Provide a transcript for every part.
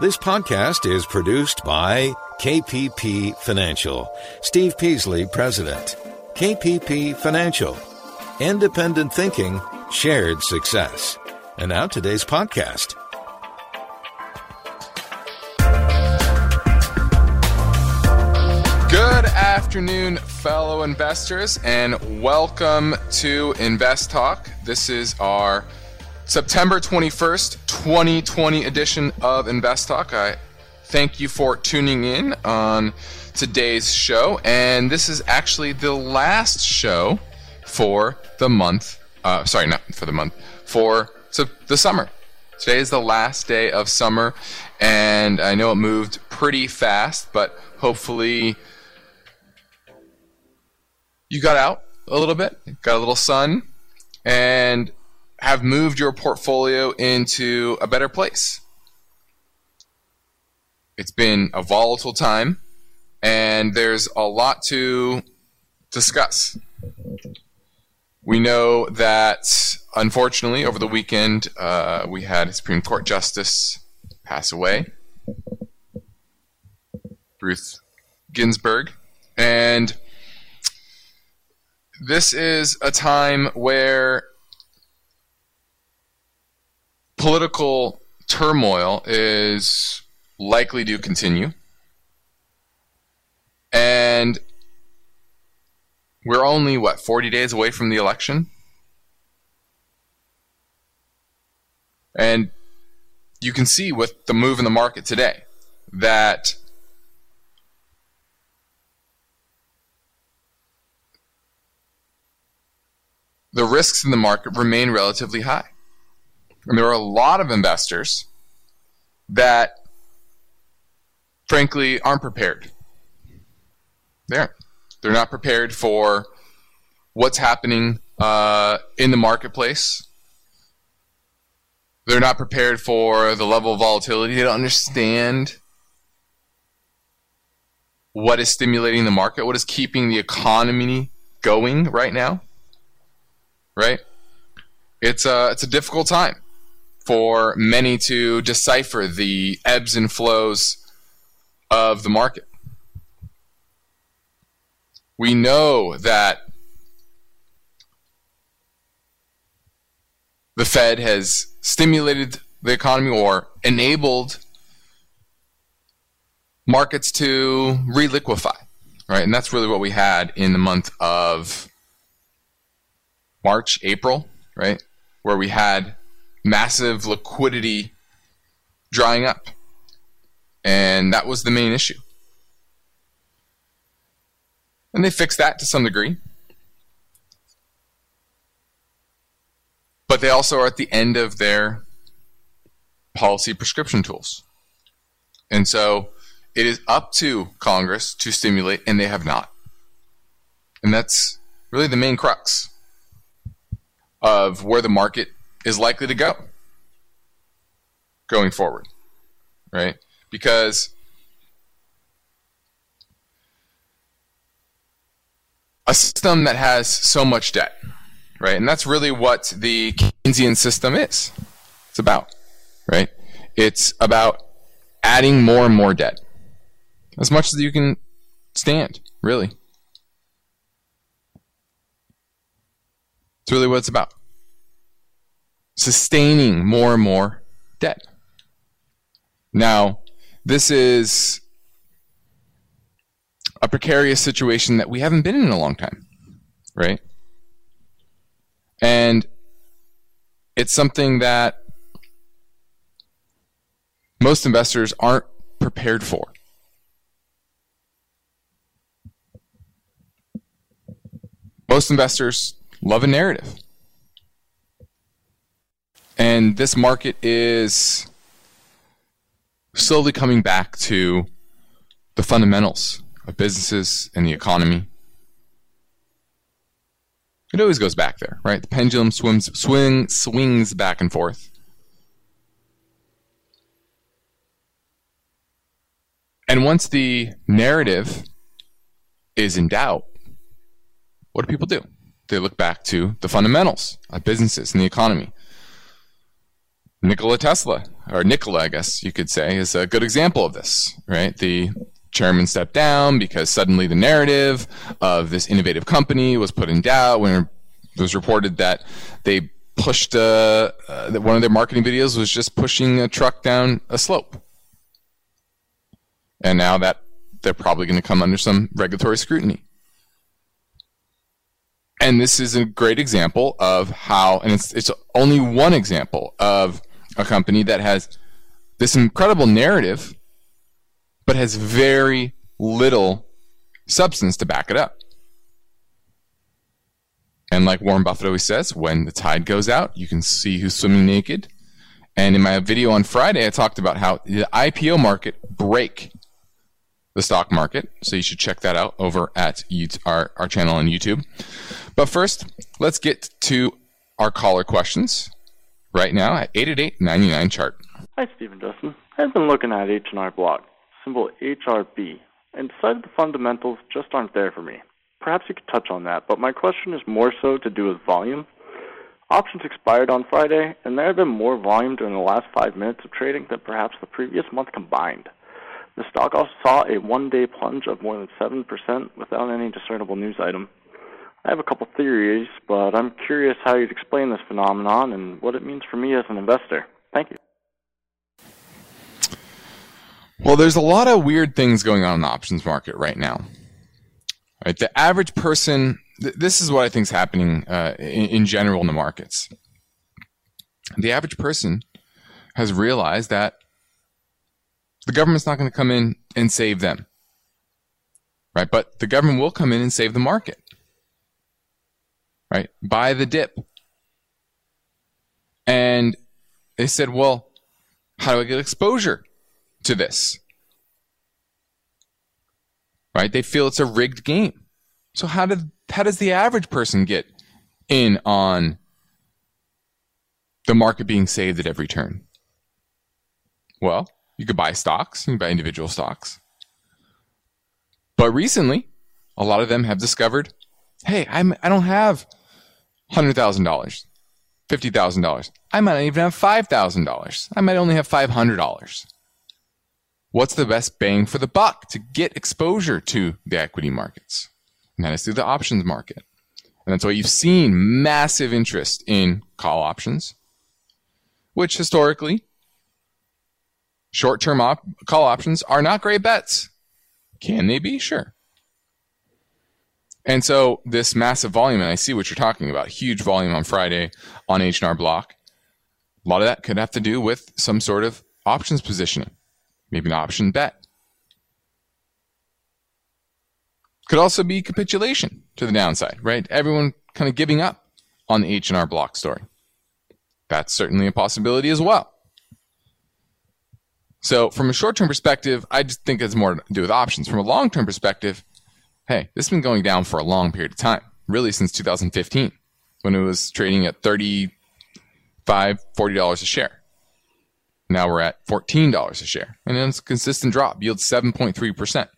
This podcast is produced by KPP Financial. Steve Peasley, President. KPP Financial. Independent thinking, shared success. And now today's podcast. Good afternoon, fellow investors, and welcome to Invest Talk. This is our September 21st, 2020 edition of Invest Talk. I thank you for tuning in on today's show. And this is actually the last show for the month. Uh, sorry, not for the month, for so the summer. Today is the last day of summer, and I know it moved pretty fast, but hopefully you got out a little bit, got a little sun, and have moved your portfolio into a better place. It's been a volatile time, and there's a lot to discuss. We know that, unfortunately, over the weekend, uh, we had a Supreme Court Justice pass away, Ruth Ginsburg, and this is a time where political turmoil is likely to continue. And we're only, what, 40 days away from the election? And you can see with the move in the market today that the risks in the market remain relatively high. And there are a lot of investors that, frankly, aren't prepared. They aren't. They're not prepared for what's happening uh, in the marketplace. They're not prepared for the level of volatility. They don't understand what is stimulating the market, what is keeping the economy going right now. Right? It's a it's a difficult time for many to decipher the ebbs and flows of the market. We know that the Fed has stimulated the economy or enabled markets to reliquefy, right? And that's really what we had in the month of March, April, right? Where we had massive liquidity drying up. And that was the main issue. And they fixed that to some degree. But they also are at the end of their policy prescription tools. And so it is up to Congress to stimulate, and they have not. And that's really the main crux of where the market is likely to go going forward, right? Because a system that has so much debt, right? And that's really what the Keynesian system is. It's about, right? It's about adding more and more debt as much as you can stand, really. It's really what it's about sustaining more and more debt. Now, this is a precarious situation that we haven't been in in a long time, right? And it's something that most investors aren't prepared for. Most investors love a narrative. And this market is slowly coming back to the fundamentals of businesses and the economy. It always goes back there, right? The pendulum swims, swing, swings back and forth. And once the narrative is in doubt, what do people do? They look back to the fundamentals of businesses and the economy. Nikola Tesla or Nikola, I guess you could say, is a good example of this, right? The chairman stepped down because suddenly the narrative of this innovative company was put in doubt when it was reported that they pushed uh, uh, that one of their marketing videos was just pushing a truck down a slope, and now that they're probably going to come under some regulatory scrutiny. And this is a great example of how, and it's it's only one example of a company that has this incredible narrative, but has very little substance to back it up. And like Warren Buffett always says, when the tide goes out, you can see who's swimming naked. And in my video on Friday, I talked about how the IPO market break the stock market. So you should check that out over at our, our channel on YouTube. But first, let's get to our caller questions right now at 888 chart. Hi, Stephen Justin. I've been looking at H&R Block, symbol HRB, and decided the fundamentals just aren't there for me. Perhaps you could touch on that, but my question is more so to do with volume. Options expired on Friday, and there have been more volume during the last five minutes of trading than perhaps the previous month combined. The stock also saw a one day plunge of more than 7% without any discernible news item. I have a couple theories, but I'm curious how you'd explain this phenomenon and what it means for me as an investor. Thank you. Well, there's a lot of weird things going on in the options market right now. Right, the average person. Th- this is what I think is happening uh, in, in general in the markets. The average person has realized that the government's not going to come in and save them. Right? But the government will come in and save the market. Right? Buy the dip. And they said, well, how do I get exposure to this? right? They feel it's a rigged game. So how did how does the average person get in on the market being saved at every turn? Well, you could buy stocks, you can buy individual stocks. But recently, a lot of them have discovered, hey, I'm I don't have hundred thousand dollars, fifty thousand dollars. I might not even have five thousand dollars. I might only have five hundred dollars what's the best bang for the buck to get exposure to the equity markets? And that is through the options market. And that's why you've seen massive interest in call options, which historically, short term op- call options are not great bets. Can they be? Sure. And so this massive volume, and I see what you're talking about, huge volume on Friday on H&R Block. A lot of that could have to do with some sort of options positioning maybe an option bet. Could also be capitulation to the downside, right? Everyone kind of giving up on the H&R block story. That's certainly a possibility as well. So from a short-term perspective, I just think it's more to do with options. From a long-term perspective, hey, this has been going down for a long period of time, really since 2015, when it was trading at $35, $40 a share. Now we're at $14 a share. And it's a consistent drop, yields 7.3%.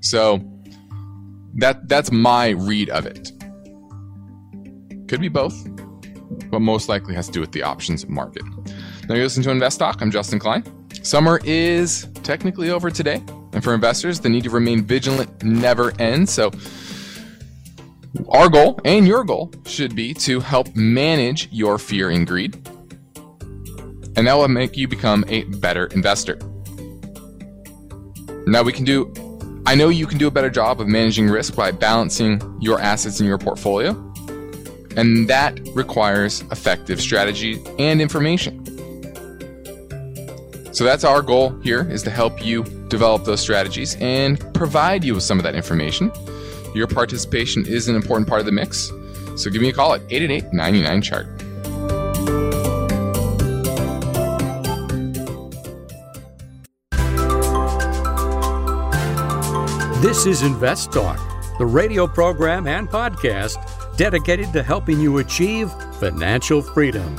So that that's my read of it. Could be both, but most likely has to do with the options market. Now you listen to Invest Talk. I'm Justin Klein. Summer is technically over today, and for investors, the need to remain vigilant never ends. So our goal and your goal should be to help manage your fear and greed and that will make you become a better investor. Now we can do, I know you can do a better job of managing risk by balancing your assets in your portfolio, and that requires effective strategy and information. So that's our goal here is to help you develop those strategies and provide you with some of that information. Your participation is an important part of the mix. So give me a call at 888 99 chart. This is Invest Talk, the radio program and podcast dedicated to helping you achieve financial freedom.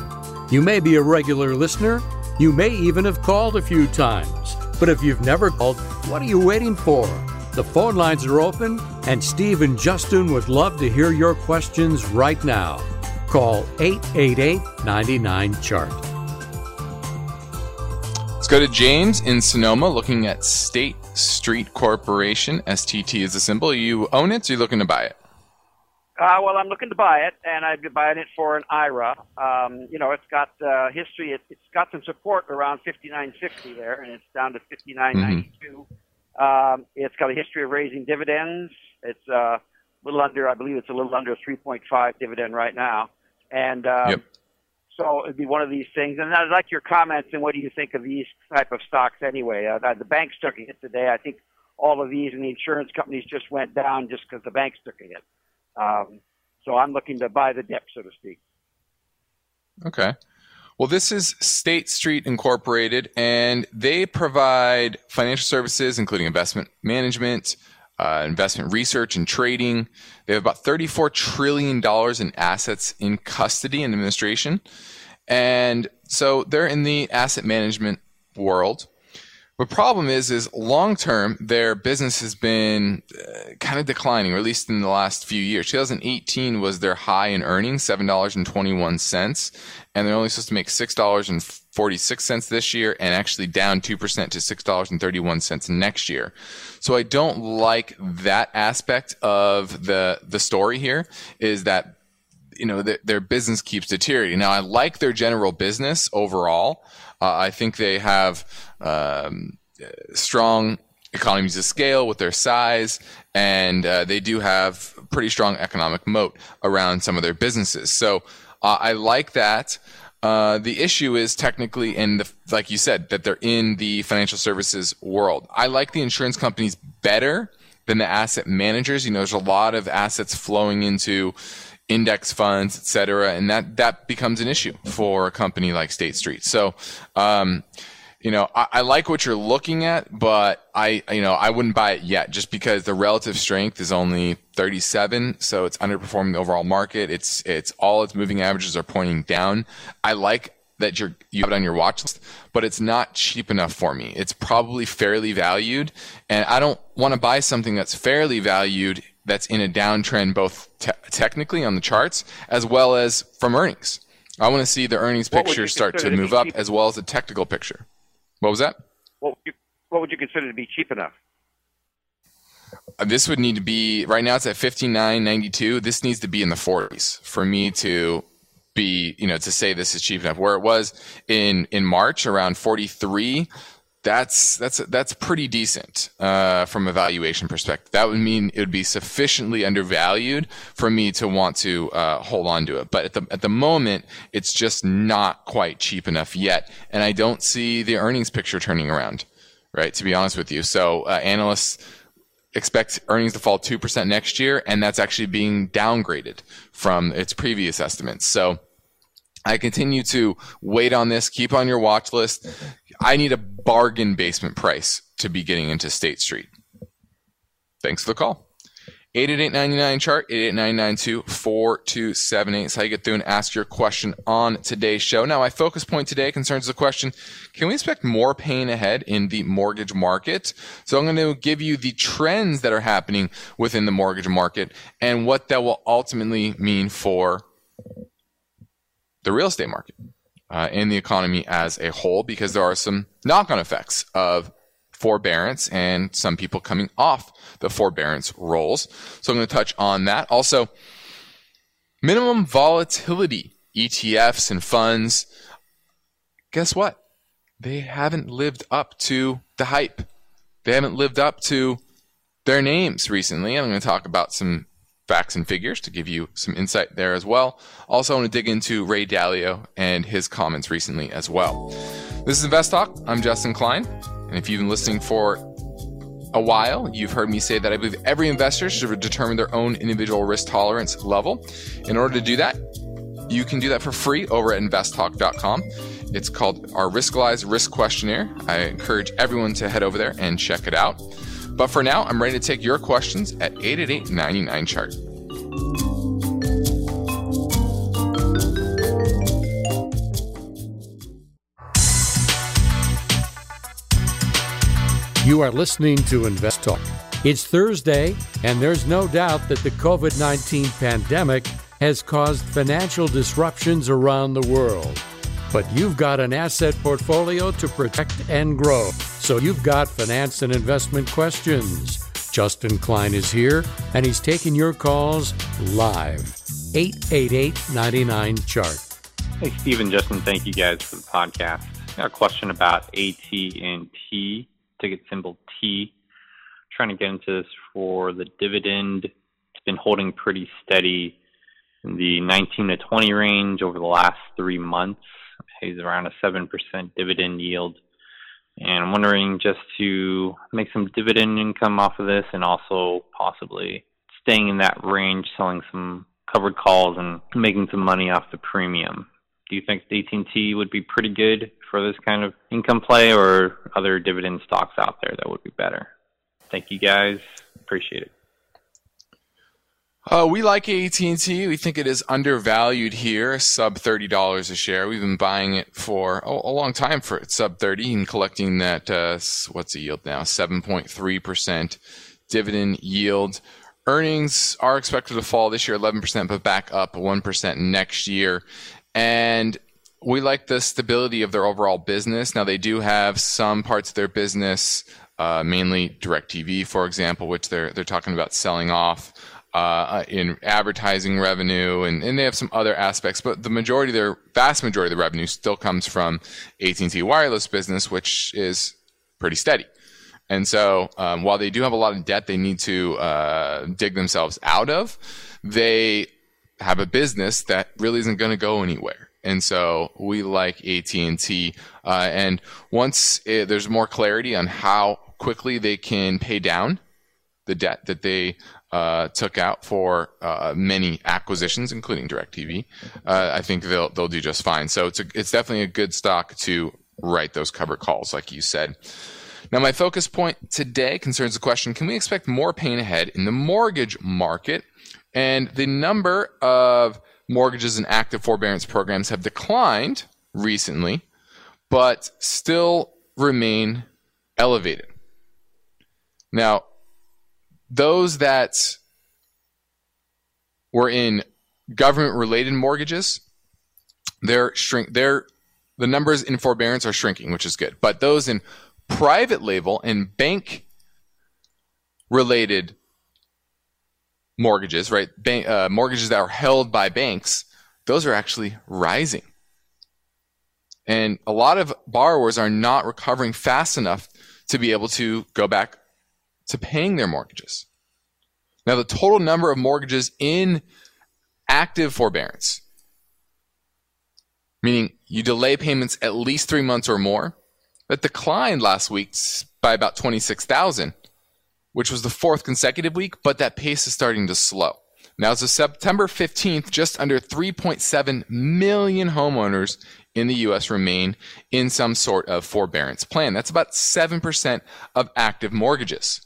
You may be a regular listener, you may even have called a few times, but if you've never called, what are you waiting for? The phone lines are open, and Steve and Justin would love to hear your questions right now. Call 888 99 Chart. Let's go to James in Sonoma looking at State Street Corporation. STT is the symbol. You own it, so you're looking to buy it? Uh, well, I'm looking to buy it, and I've been buying it for an IRA. Um, you know, it's got uh, history. It, has got some support around 59.60 there, and it's down to 59.92. Mm-hmm. Um, it's got a history of raising dividends. It's uh, a little under, I believe, it's a little under 3.5 dividend right now, and um, yep. So it'd be one of these things. And I'd like your comments and what do you think of these type of stocks anyway? Uh, the banks took a hit today. I think all of these and the insurance companies just went down just because the banks took a hit. Um, so I'm looking to buy the dip, so to speak. Okay. Well, this is State Street Incorporated, and they provide financial services, including investment management, uh, investment research and trading. They have about $34 trillion in assets in custody and administration. And so they're in the asset management world. The problem is, is long term, their business has been uh, kind of declining, or at least in the last few years. 2018 was their high in earnings, seven dollars and twenty one cents, and they're only supposed to make six dollars and forty six cents this year, and actually down two percent to six dollars and thirty one cents next year. So I don't like that aspect of the the story here. Is that you know the, their business keeps deteriorating. Now I like their general business overall. Uh, I think they have um, strong economies of scale with their size, and uh, they do have pretty strong economic moat around some of their businesses. So uh, I like that. Uh, the issue is technically in the, like you said, that they're in the financial services world. I like the insurance companies better than the asset managers. You know, there's a lot of assets flowing into index funds, et cetera, and that that becomes an issue for a company like State Street. So, um, you know, I, I, like what you're looking at, but I, you know, I wouldn't buy it yet just because the relative strength is only 37. So it's underperforming the overall market. It's, it's all its moving averages are pointing down. I like that you're, you have it on your watch list, but it's not cheap enough for me. It's probably fairly valued and I don't want to buy something that's fairly valued that's in a downtrend both te- technically on the charts as well as from earnings. I want to see the earnings picture start to move up as well as the technical picture. What was that? What would you, what would you consider to be cheap enough? Uh, this would need to be right now. It's at fifty nine ninety two. This needs to be in the forties for me to be, you know, to say this is cheap enough. Where it was in in March around forty three that's that's that's pretty decent uh, from a valuation perspective. That would mean it would be sufficiently undervalued for me to want to uh, hold on to it. But at the at the moment, it's just not quite cheap enough yet, and I don't see the earnings picture turning around. Right, to be honest with you, so uh, analysts expect earnings to fall two percent next year, and that's actually being downgraded from its previous estimates. So. I continue to wait on this. Keep on your watch list. I need a bargain basement price to be getting into State Street. Thanks for the call. 888 chart 888-992-4278 is how you get through and ask your question on today's show. Now, my focus point today concerns the question, can we expect more pain ahead in the mortgage market? So I'm going to give you the trends that are happening within the mortgage market and what that will ultimately mean for the real estate market uh, and the economy as a whole because there are some knock on effects of forbearance and some people coming off the forbearance rolls. So I'm going to touch on that. Also, minimum volatility ETFs and funds. Guess what? They haven't lived up to the hype. They haven't lived up to their names recently. I'm going to talk about some facts and figures to give you some insight there as well. Also, I want to dig into Ray Dalio and his comments recently as well. This is Invest Talk. I'm Justin Klein. And if you've been listening for a while, you've heard me say that I believe every investor should determine their own individual risk tolerance level. In order to do that, you can do that for free over at investtalk.com. It's called our Riskalyze Risk Questionnaire. I encourage everyone to head over there and check it out. But for now, I'm ready to take your questions at 888 99 chart. You are listening to Invest Talk. It's Thursday, and there's no doubt that the COVID 19 pandemic has caused financial disruptions around the world. But you've got an asset portfolio to protect and grow. So you've got finance and investment questions. Justin Klein is here, and he's taking your calls live. 888 99 Chart. Hey, Stephen, Justin, thank you guys for the podcast. I got a question about AT&T, ticket symbol T. trying to get into this for the dividend. It's been holding pretty steady in the 19 to 20 range over the last three months. Pays around a 7% dividend yield. And I'm wondering just to make some dividend income off of this and also possibly staying in that range, selling some covered calls and making some money off the premium. Do you think AT&T would be pretty good for this kind of income play or other dividend stocks out there that would be better? Thank you guys. Appreciate it. Uh, we like AT&T. We think it is undervalued here, sub thirty dollars a share. We've been buying it for a, long time for sub thirty and collecting that. Uh, what's the yield now? Seven point three percent dividend yield. Earnings are expected to fall this year, eleven percent, but back up one percent next year. And we like the stability of their overall business. Now they do have some parts of their business, uh, mainly DirecTV, for example, which they're they're talking about selling off uh, in advertising revenue, and, and they have some other aspects. But the majority, their vast majority of the revenue still comes from AT&T wireless business, which is pretty steady. And so, um, while they do have a lot of debt they need to uh, dig themselves out of, they have a business that really isn't going to go anywhere. And so we like AT&T. Uh, and once it, there's more clarity on how quickly they can pay down the debt that they uh, took out for uh, many acquisitions, including DirecTV, uh, I think they'll they'll do just fine. So it's a, it's definitely a good stock to write those cover calls, like you said. Now, my focus point today concerns the question: Can we expect more pain ahead in the mortgage market? And the number of mortgages and active forbearance programs have declined recently, but still remain elevated. Now, those that were in government related mortgages, they're shrink they're the numbers in forbearance are shrinking, which is good. But those in private label and bank related mortgages, right? Bank, uh, mortgages that are held by banks, those are actually rising. And a lot of borrowers are not recovering fast enough to be able to go back to paying their mortgages. Now, the total number of mortgages in active forbearance, meaning you delay payments at least three months or more, that declined last week by about 26,000, which was the fourth consecutive week, but that pace is starting to slow. Now, as of September 15th, just under 3.7 million homeowners in the U.S. remain in some sort of forbearance plan. That's about 7% of active mortgages.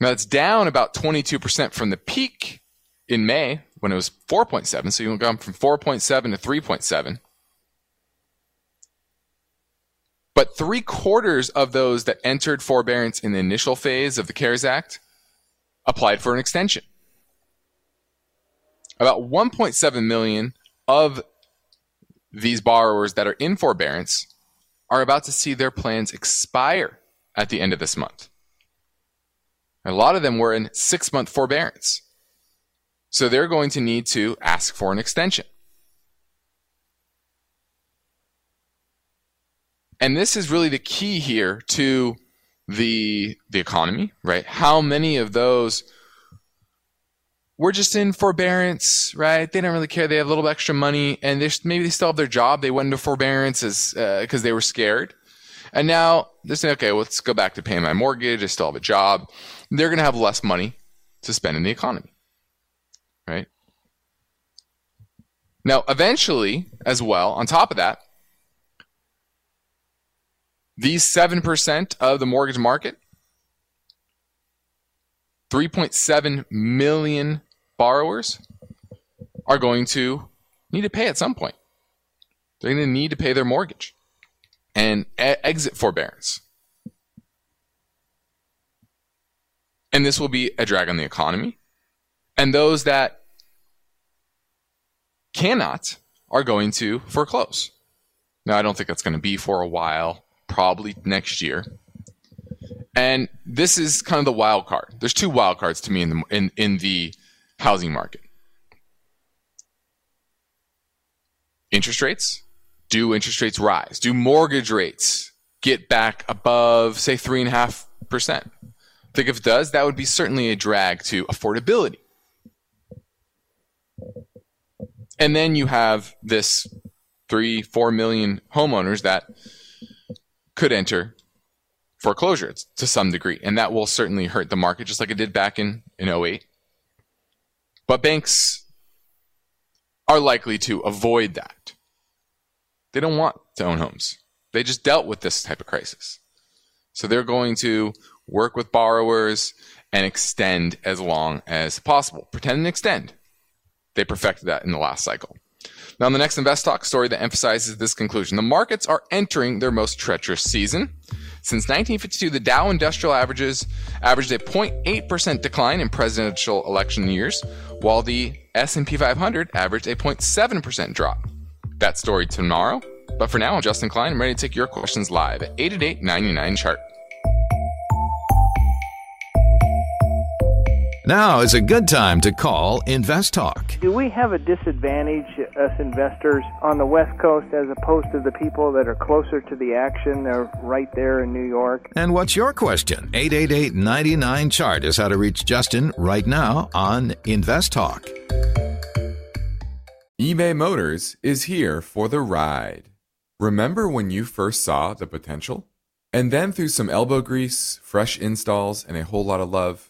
Now it's down about 22% from the peak in May when it was 4.7. So you've gone from 4.7 to 3.7. But three quarters of those that entered forbearance in the initial phase of the CARES Act applied for an extension. About 1.7 million of these borrowers that are in forbearance are about to see their plans expire at the end of this month. A lot of them were in six month forbearance. So they're going to need to ask for an extension. And this is really the key here to the the economy, right? How many of those were just in forbearance, right? They don't really care. They have a little extra money, and they maybe they still have their job. They went into forbearance because uh, they were scared, and now they're saying, okay, well, let's go back to paying my mortgage. I still have a job they're going to have less money to spend in the economy. Right? Now, eventually, as well, on top of that, these 7% of the mortgage market, 3.7 million borrowers, are going to need to pay at some point. They're going to need to pay their mortgage and exit forbearance. and this will be a drag on the economy. And those that cannot are going to foreclose. Now, I don't think that's going to be for a while, probably next year. And this is kind of the wild card. There's two wild cards to me in the, in, in the housing market interest rates. Do interest rates rise? Do mortgage rates get back above, say, 3.5%? Think if it does, that would be certainly a drag to affordability. And then you have this three, four million homeowners that could enter foreclosure to some degree. And that will certainly hurt the market, just like it did back in, in 08. But banks are likely to avoid that. They don't want to own homes. They just dealt with this type of crisis. So they're going to work with borrowers and extend as long as possible. Pretend and extend. They perfected that in the last cycle. Now, in the next Invest Talk story that emphasizes this conclusion, the markets are entering their most treacherous season. Since 1952, the Dow Industrial Averages averaged a 0.8% decline in presidential election years, while the S&P 500 averaged a 0.7% drop. That story tomorrow. But for now, I'm Justin Klein. I'm ready to take your questions live at 888 chart. Now is a good time to call Invest Talk. Do we have a disadvantage, us investors, on the West Coast as opposed to the people that are closer to the action? They're right there in New York. And what's your question? 888 99 Chart is how to reach Justin right now on Invest Talk. eBay Motors is here for the ride. Remember when you first saw the potential? And then through some elbow grease, fresh installs, and a whole lot of love,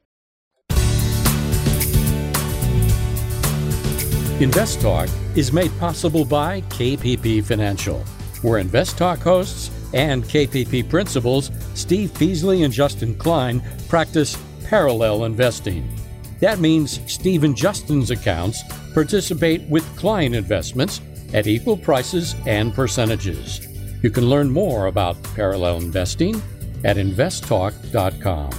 Invest Talk is made possible by KPP Financial, where Invest Talk hosts and KPP principals Steve Peasley and Justin Klein practice parallel investing. That means Steve and Justin's accounts participate with client investments at equal prices and percentages. You can learn more about parallel investing at investtalk.com.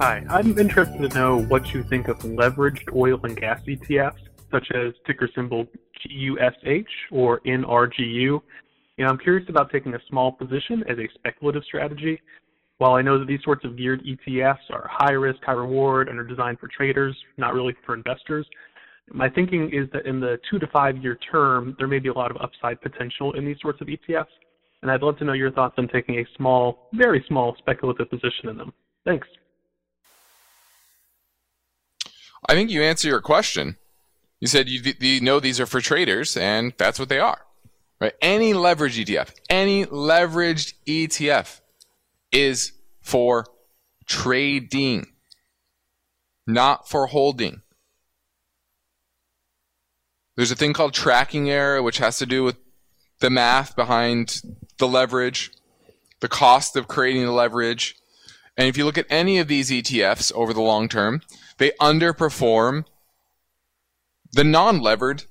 Hi, I'm interested to know what you think of leveraged oil and gas ETFs, such as ticker symbol GUSH or NRGU. Know, I'm curious about taking a small position as a speculative strategy. While I know that these sorts of geared ETFs are high risk, high reward, and are designed for traders, not really for investors, my thinking is that in the two to five year term, there may be a lot of upside potential in these sorts of ETFs. And I'd love to know your thoughts on taking a small, very small speculative position in them. Thanks. I think you answer your question. You said you, you know these are for traders, and that's what they are. Right? Any leveraged ETF, any leveraged ETF is for trading, not for holding. There's a thing called tracking error, which has to do with the math behind the leverage, the cost of creating the leverage. And if you look at any of these ETFs over the long term, they underperform the non levered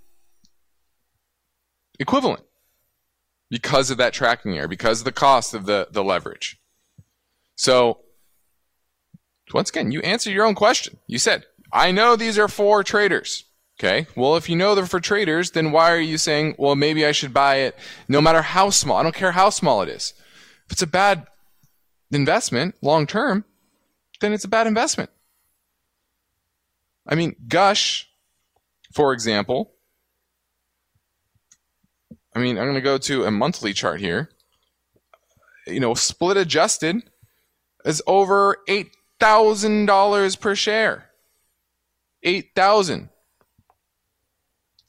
equivalent because of that tracking error, because of the cost of the, the leverage. So, once again, you answer your own question. You said, I know these are for traders. Okay. Well, if you know they're for traders, then why are you saying, well, maybe I should buy it no matter how small? I don't care how small it is. If it's a bad investment long term, then it's a bad investment. I mean, Gush, for example, I mean, I'm going to go to a monthly chart here. You know, split adjusted is over $8,000 per share. 8,000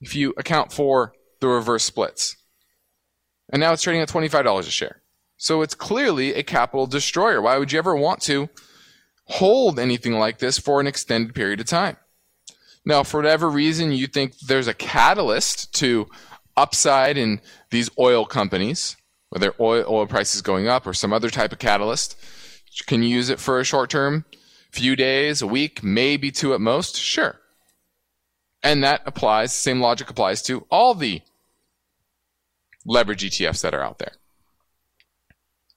if you account for the reverse splits. And now it's trading at $25 a share. So it's clearly a capital destroyer. Why would you ever want to hold anything like this for an extended period of time? Now, for whatever reason you think there's a catalyst to upside in these oil companies, whether oil, oil prices going up or some other type of catalyst, can you use it for a short term, few days, a week, maybe two at most? Sure. And that applies, same logic applies to all the leverage ETFs that are out there.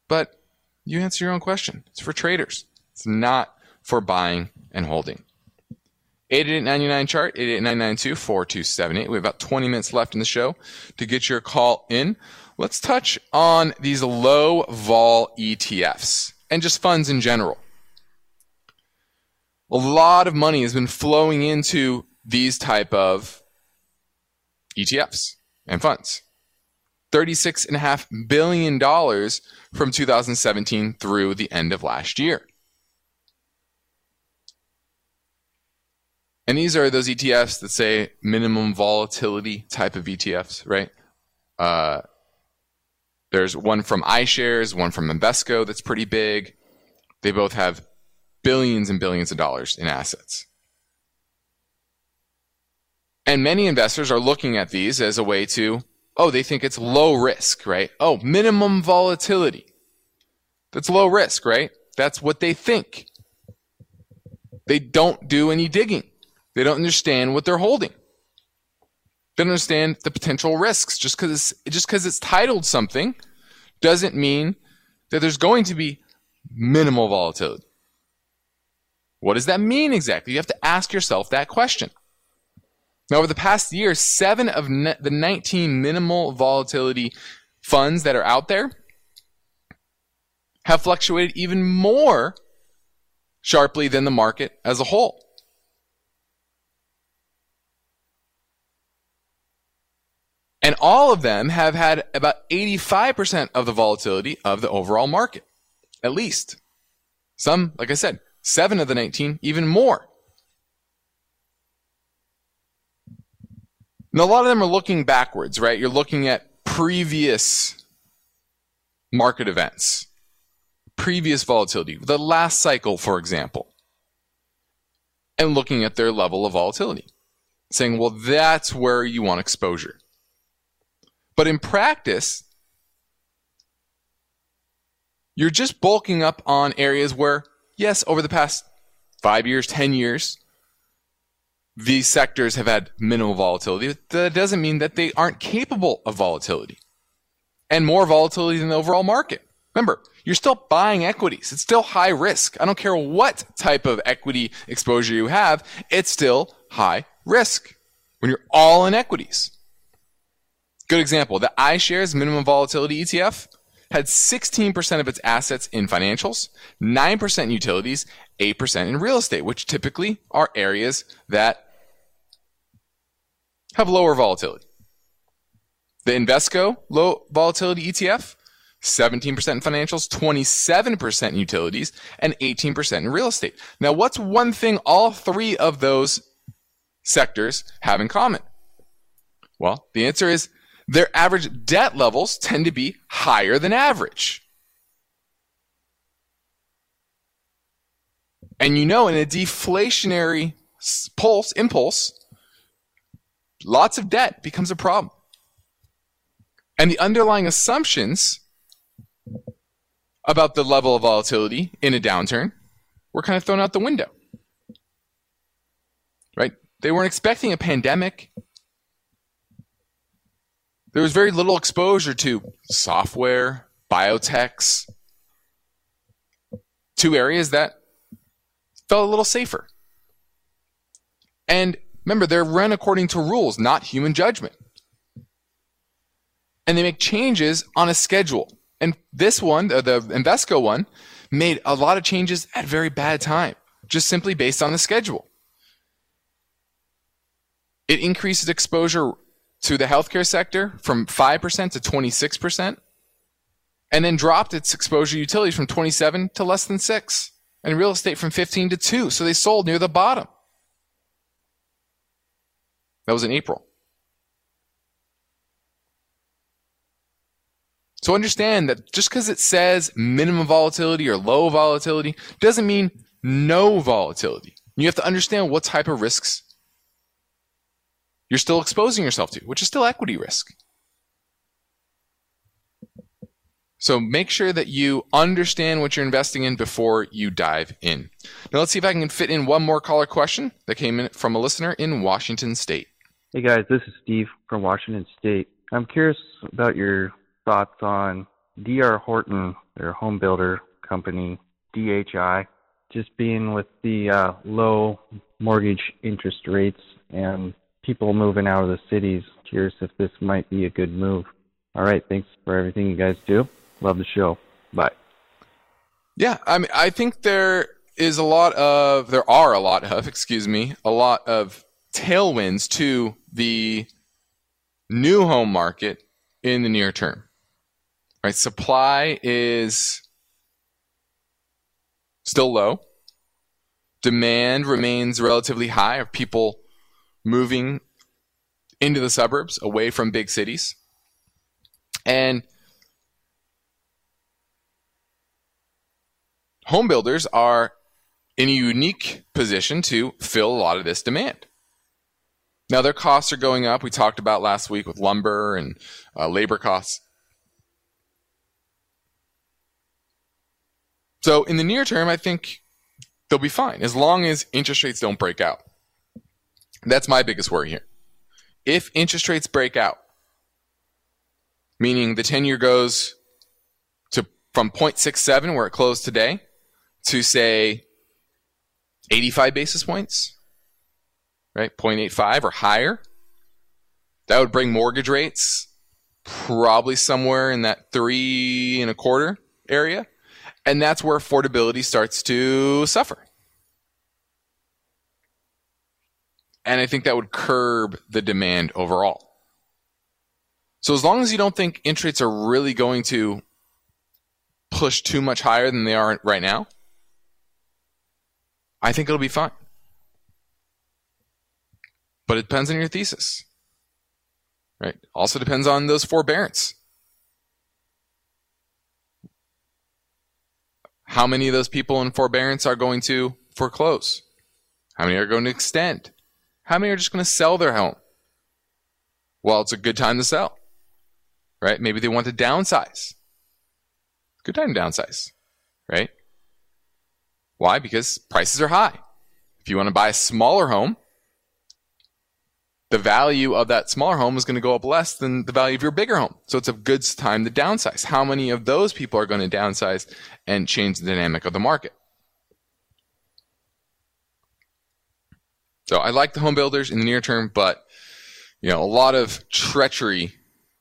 But you answer your own question. It's for traders. It's not for buying and holding. 8899 chart, 88992 4278. We have about 20 minutes left in the show to get your call in. Let's touch on these low vol ETFs and just funds in general. A lot of money has been flowing into these type of ETFs and funds. $36.5 billion from 2017 through the end of last year. And these are those ETFs that say minimum volatility type of ETFs, right? Uh, there's one from iShares, one from Invesco that's pretty big. They both have billions and billions of dollars in assets. And many investors are looking at these as a way to, oh, they think it's low risk, right? Oh, minimum volatility. That's low risk, right? That's what they think. They don't do any digging. They don't understand what they're holding. They don't understand the potential risks. Just because it's, just because it's titled something doesn't mean that there's going to be minimal volatility. What does that mean exactly? You have to ask yourself that question. Now, over the past year, seven of ne- the 19 minimal volatility funds that are out there have fluctuated even more sharply than the market as a whole. And all of them have had about 85% of the volatility of the overall market, at least. Some, like I said, seven of the 19, even more. Now, a lot of them are looking backwards, right? You're looking at previous market events, previous volatility, the last cycle, for example, and looking at their level of volatility, saying, well, that's where you want exposure. But in practice, you're just bulking up on areas where, yes, over the past five years, 10 years, these sectors have had minimal volatility, that doesn't mean that they aren't capable of volatility and more volatility than the overall market. Remember, you're still buying equities. It's still high risk. I don't care what type of equity exposure you have, it's still high risk when you're all in equities. Good example the iShares minimum volatility ETF had 16% of its assets in financials, 9% in utilities, 8% in real estate, which typically are areas that have lower volatility. The Invesco low volatility ETF, 17% in financials, 27% in utilities, and 18% in real estate. Now, what's one thing all three of those sectors have in common? Well, the answer is their average debt levels tend to be higher than average. And you know, in a deflationary pulse, impulse, lots of debt becomes a problem. And the underlying assumptions about the level of volatility in a downturn were kind of thrown out the window. Right? They weren't expecting a pandemic. There was very little exposure to software, biotechs, two areas that felt a little safer. And remember, they're run according to rules, not human judgment. And they make changes on a schedule. And this one, the, Invesco one, made a lot of changes at very bad time, just simply based on the schedule. It increases exposure to the healthcare sector from 5% to 26%, and then dropped its exposure utilities from 27 to less than 6 and real estate from 15 to 2. So they sold near the bottom. That was in April. So understand that just because it says minimum volatility or low volatility doesn't mean no volatility. You have to understand what type of risks you're still exposing yourself to, which is still equity risk. So make sure that you understand what you're investing in before you dive in. Now let's see if I can fit in one more caller question that came in from a listener in Washington State. Hey guys, this is Steve from Washington State. I'm curious about your thoughts on DR Horton, their home builder company, DHI, just being with the uh, low mortgage interest rates and people moving out of the cities. Curious if this might be a good move. All right, thanks for everything you guys do. Love the show. Bye. Yeah, I mean, I think there is a lot of, there are a lot of, excuse me, a lot of tailwinds to the new home market in the near term. Right, supply is still low. Demand remains relatively high of people moving into the suburbs away from big cities. And home builders are in a unique position to fill a lot of this demand. Now, their costs are going up. We talked about last week with lumber and uh, labor costs. So, in the near term, I think they'll be fine as long as interest rates don't break out. That's my biggest worry here. If interest rates break out, meaning the 10 year goes to from 0.67 where it closed today to say 85 basis points, right? 0.85 or higher. That would bring mortgage rates probably somewhere in that three and a quarter area. And that's where affordability starts to suffer. And I think that would curb the demand overall. So as long as you don't think interest rates are really going to push too much higher than they are right now, I think it'll be fine. But it depends on your thesis. Right? Also depends on those forbearance. How many of those people in forbearance are going to foreclose? How many are going to extend? How many are just going to sell their home? Well, it's a good time to sell. Right? Maybe they want to downsize. Good time to downsize. Right? Why? Because prices are high. If you want to buy a smaller home, the value of that smaller home is going to go up less than the value of your bigger home. So it's a good time to downsize. How many of those people are going to downsize and change the dynamic of the market? So I like the home builders in the near term, but you know, a lot of treachery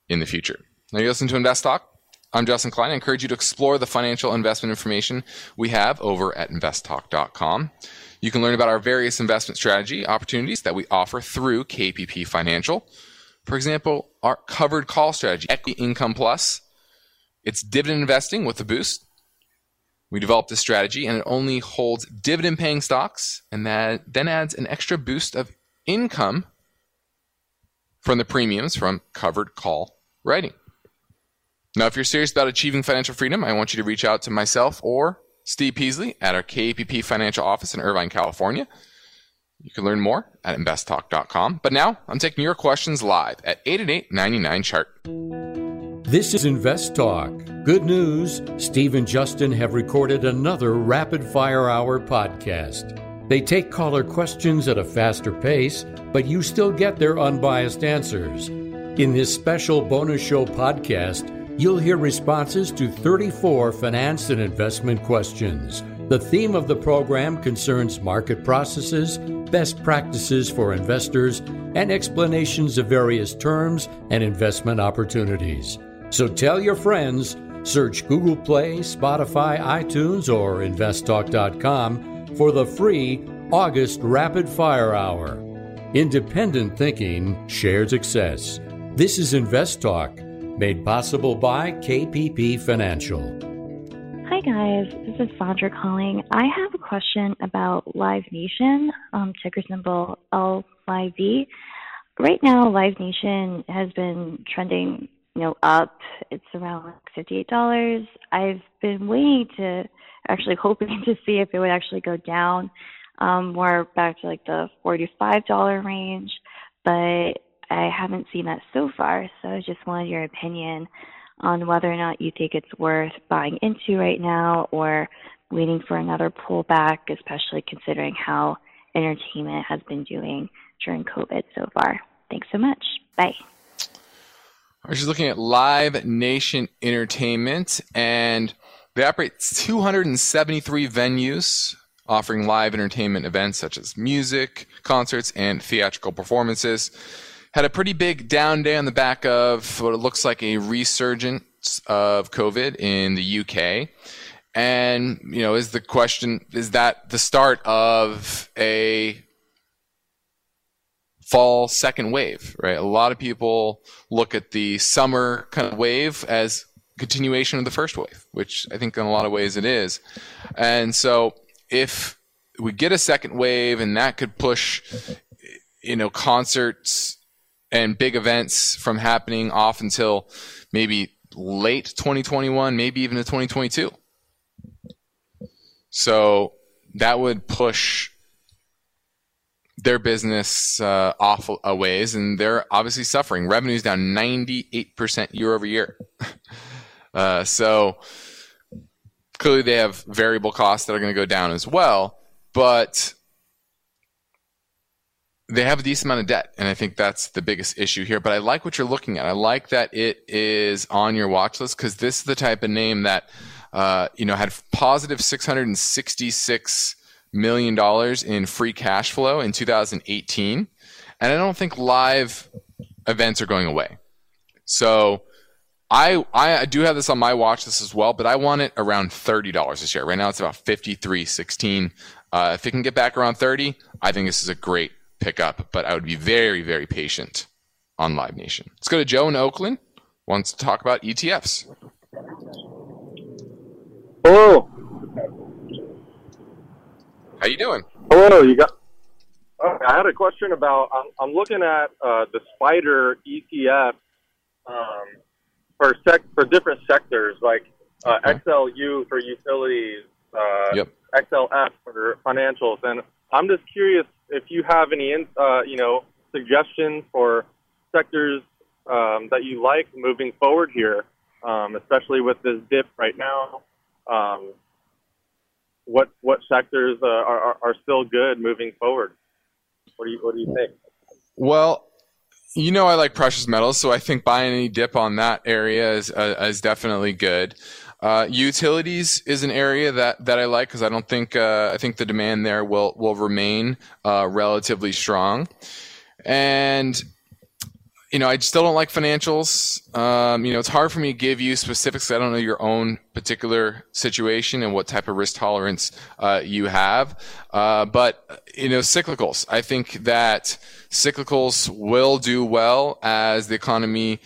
in the future. Now you listen to Invest Talk. I'm Justin Klein. I encourage you to explore the financial investment information we have over at investtalk.com. You can learn about our various investment strategy opportunities that we offer through KPP Financial. For example, our covered call strategy, Equity Income Plus. It's dividend investing with a boost. We developed this strategy and it only holds dividend paying stocks and that then adds an extra boost of income from the premiums from covered call writing. Now, if you're serious about achieving financial freedom, I want you to reach out to myself or Steve Peasley at our KPP financial office in Irvine, California. You can learn more at investtalk.com. But now I'm taking your questions live at 888 99 chart. This is Invest Talk. Good news Steve and Justin have recorded another Rapid Fire Hour podcast. They take caller questions at a faster pace, but you still get their unbiased answers. In this special bonus show podcast, you'll hear responses to 34 finance and investment questions. The theme of the program concerns market processes, best practices for investors, and explanations of various terms and investment opportunities. So tell your friends, search Google Play, Spotify, iTunes, or investtalk.com for the free August Rapid Fire Hour. Independent thinking, shared success. This is Invest Talk, made possible by KPP Financial. Hi, guys. This is Sandra calling. I have a question about Live Nation, um, ticker symbol LYV. Right now, Live Nation has been trending you know, up. It's around like fifty-eight dollars. I've been waiting to actually hoping to see if it would actually go down um, more back to like the forty-five dollar range, but I haven't seen that so far. So I just wanted your opinion on whether or not you think it's worth buying into right now or waiting for another pullback, especially considering how entertainment has been doing during COVID so far. Thanks so much. Bye. Just looking at Live Nation Entertainment, and they operate 273 venues offering live entertainment events such as music, concerts, and theatrical performances. Had a pretty big down day on the back of what it looks like a resurgence of COVID in the UK. And, you know, is the question, is that the start of a fall second wave, right? A lot of people look at the summer kind of wave as continuation of the first wave, which I think in a lot of ways it is. And so if we get a second wave and that could push you know concerts and big events from happening off until maybe late 2021, maybe even to 2022. So that would push their business uh, off a ways, and they're obviously suffering. Revenue's down 98% year over year. Uh, so clearly they have variable costs that are going to go down as well, but they have a decent amount of debt, and I think that's the biggest issue here. But I like what you're looking at. I like that it is on your watch list because this is the type of name that uh, you know had positive 666 million dollars in free cash flow in 2018, and I don't think live events are going away. So I I do have this on my watch list as well, but I want it around thirty dollars a share. Right now it's about fifty three sixteen. Uh, if it can get back around thirty, I think this is a great pickup. But I would be very very patient on Live Nation. Let's go to Joe in Oakland. Wants to talk about ETFs. Hello. How you doing? Hello. You got. Okay, I had a question about. I'm, I'm looking at uh, the SPDR ETF um, for sec for different sectors, like uh, XLU for utilities, uh, Yep. XLF for financials, and I'm just curious if you have any, in- uh, you know, suggestions for sectors um, that you like moving forward here, um, especially with this dip right now. Um, what what sectors uh, are, are still good moving forward? What do you what do you think? Well, You know, I like precious metals, so I think buying any dip on that area is uh, is definitely good. Uh, utilities is an area that, that I like because I don't think uh, I think the demand there will will remain uh, relatively strong, and you know I still don't like financials. Um, you know it's hard for me to give you specifics. I don't know your own particular situation and what type of risk tolerance uh, you have, uh, but you know cyclicals. I think that cyclicals will do well as the economy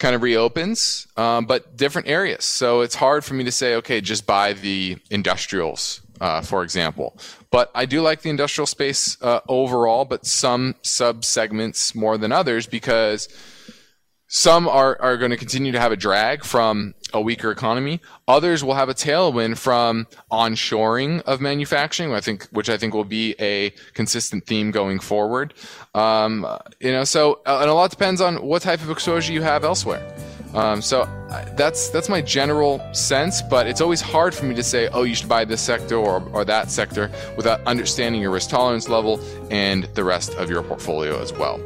kind of reopens, um, but different areas. So it's hard for me to say, okay, just buy the industrials, uh, for example. But I do like the industrial space uh, overall, but some sub segments more than others because some are, are going to continue to have a drag from a weaker economy. Others will have a tailwind from onshoring of manufacturing, I think, which I think will be a consistent theme going forward. Um, you know, so uh, and a lot depends on what type of exposure you have elsewhere. Um, so that's that's my general sense, but it's always hard for me to say, oh, you should buy this sector or, or that sector without understanding your risk tolerance level and the rest of your portfolio as well.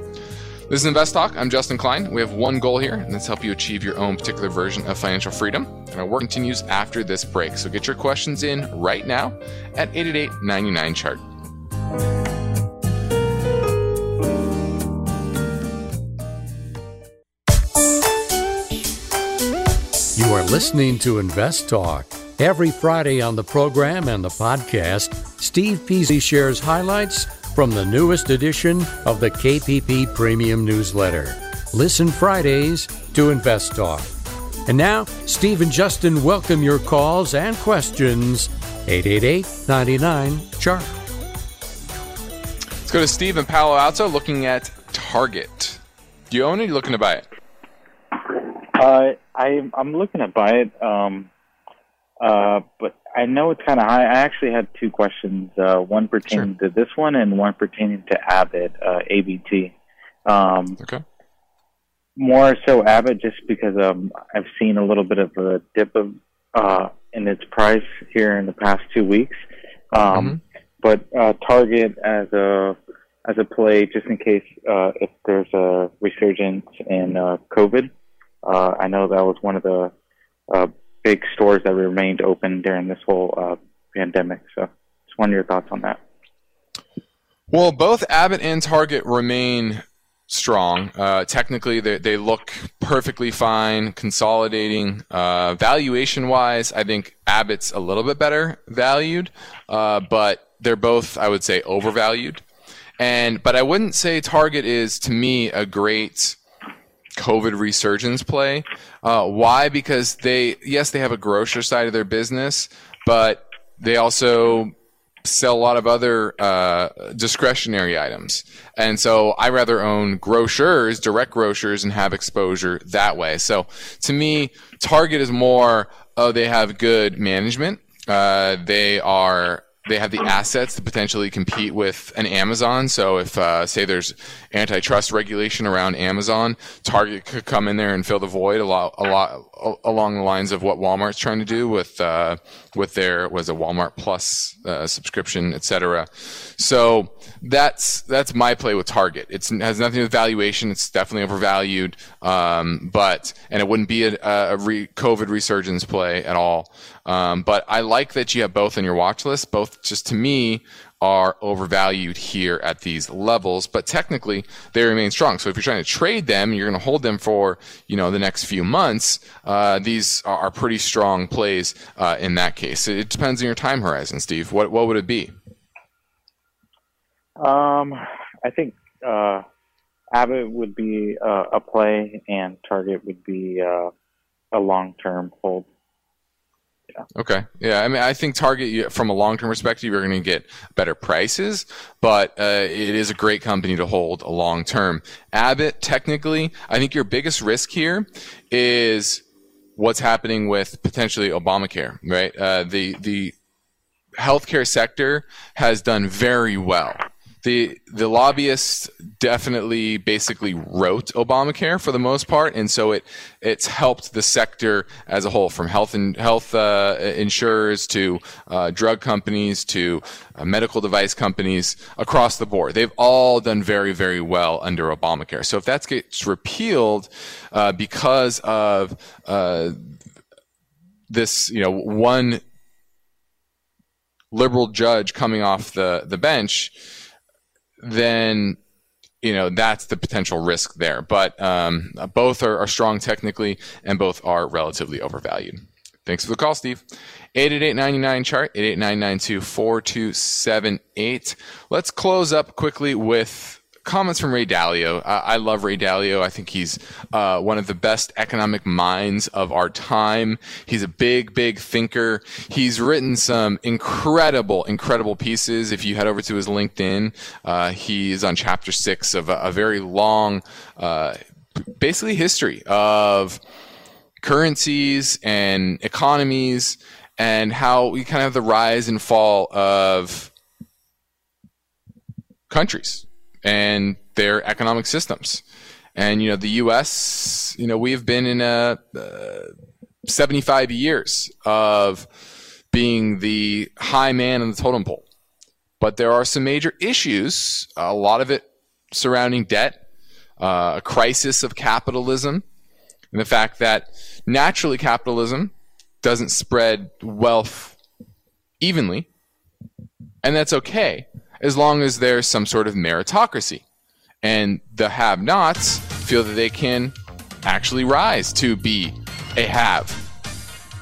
This is Invest Talk. I'm Justin Klein. We have one goal here, and that's help you achieve your own particular version of financial freedom. And our work continues after this break. So get your questions in right now at 888 99 chart. Listening to Invest Talk. Every Friday on the program and the podcast, Steve Peasley shares highlights from the newest edition of the KPP Premium Newsletter. Listen Fridays to Invest Talk. And now, Steve and Justin welcome your calls and questions. 888 99 Chart. Let's go to Steve in Palo Alto looking at Target. Do you own it? Are you looking to buy it? Uh, I, I'm looking to buy it, um, uh, but I know it's kind of high. I actually had two questions, uh, one pertaining sure. to this one and one pertaining to Abbott, uh, ABT. Um, okay. More so Abbott, just because um, I've seen a little bit of a dip of uh, in its price here in the past two weeks. Um, mm-hmm. But uh, Target as a as a play, just in case uh, if there's a resurgence in uh, COVID. Uh, I know that was one of the uh, big stores that remained open during this whole uh, pandemic. So, just wonder your thoughts on that. Well, both Abbott and Target remain strong. Uh, technically, they, look perfectly fine, consolidating. Uh, valuation wise, I think Abbott's a little bit better valued, uh, but they're both, I would say, overvalued. And but I wouldn't say Target is to me a great COVID resurgence play. Uh, why? Because they, yes, they have a grocer side of their business, but they also sell a lot of other uh, discretionary items. And so I rather own grocers, direct grocers, and have exposure that way. So to me, Target is more, oh, they have good management. Uh, they are they have the assets to potentially compete with an Amazon. So if uh, say there's antitrust regulation around Amazon, Target could come in there and fill the void a lot, a lot along the lines of what Walmart's trying to do with uh, with their was a Walmart Plus uh, subscription, etc. So that's that's my play with Target. It's, it has nothing to do with valuation. It's definitely overvalued, um, but and it wouldn't be a, a re- COVID resurgence play at all. Um, but I like that you have both in your watch list. Both, just to me, are overvalued here at these levels, but technically they remain strong. So if you're trying to trade them, you're going to hold them for you know the next few months. Uh, these are, pretty strong plays uh, in that case. It depends on your time horizon, Steve. What what would it be? Um, I think uh, Abbott would be uh, a play, and Target would be uh, a long term hold. Okay. Yeah. I mean, I think Target, from a long term perspective, you're going to get better prices, but uh, it is a great company to hold a long term. Abbott, technically, I think your biggest risk here is what's happening with potentially Obamacare, right? Uh, the the healthcare sector has done very well the the lobbyists definitely basically wrote Obamacare for the most part, and so it it's helped the sector as a whole, from health and health uh, insurers to uh, drug companies to uh, medical device companies across the board. They've all done very very well under Obamacare. So if that gets repealed uh, because of uh, this, you know, one liberal judge coming off the the bench then you know that's the potential risk there. But um, both are, are, strong technically, and both are relatively overvalued. Thanks for the call, Steve. 888 chart 88992 4278. Let's close up quickly with comments from Ray Dalio. Uh, I love Ray Dalio. I think he's uh, one of the best economic minds of our time. He's a big, big thinker. He's written some incredible, incredible pieces. If you head over to his LinkedIn, uh, he is on chapter six of a, a very long, uh, basically history of currencies and economies and how we kind of have the rise and fall of countries and their economic systems. And, you know, the U.S., you know, we have been in a uh, 75 years of being the high man in the totem pole. But there are some major issues, a lot of it surrounding debt, uh, a crisis of capitalism, and the fact that naturally capitalism doesn't spread wealth evenly. And that's okay as long as there's some sort of meritocracy. And the have nots feel that they can actually rise to be a have.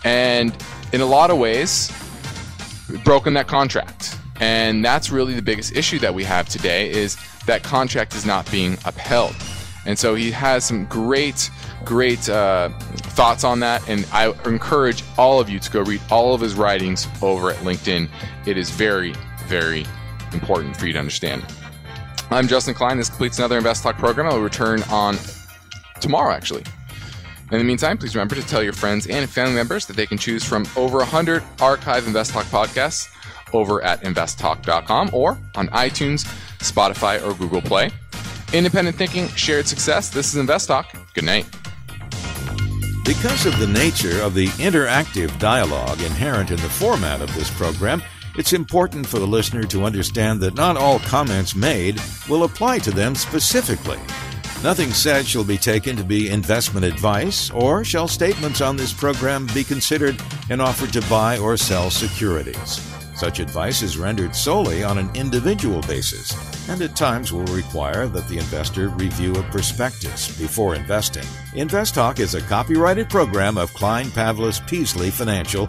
And in a lot of ways, broken that contract. And that's really the biggest issue that we have today is that contract is not being upheld. And so he has some great, great uh, thoughts on that. And I encourage all of you to go read all of his writings over at LinkedIn. It is very, very important for you to understand. I'm Justin Klein. This completes another Invest Talk program. I'll return on tomorrow, actually. In the meantime, please remember to tell your friends and family members that they can choose from over 100 archive Invest Talk podcasts over at investtalk.com or on iTunes, Spotify, or Google Play. Independent thinking, shared success. This is Invest Talk. Good night. Because of the nature of the interactive dialogue inherent in the format of this program, it's important for the listener to understand that not all comments made will apply to them specifically. Nothing said shall be taken to be investment advice, or shall statements on this program be considered an offer to buy or sell securities. Such advice is rendered solely on an individual basis and at times will require that the investor review a prospectus before investing. Invest Talk is a copyrighted program of Klein Pavlis Peasley Financial,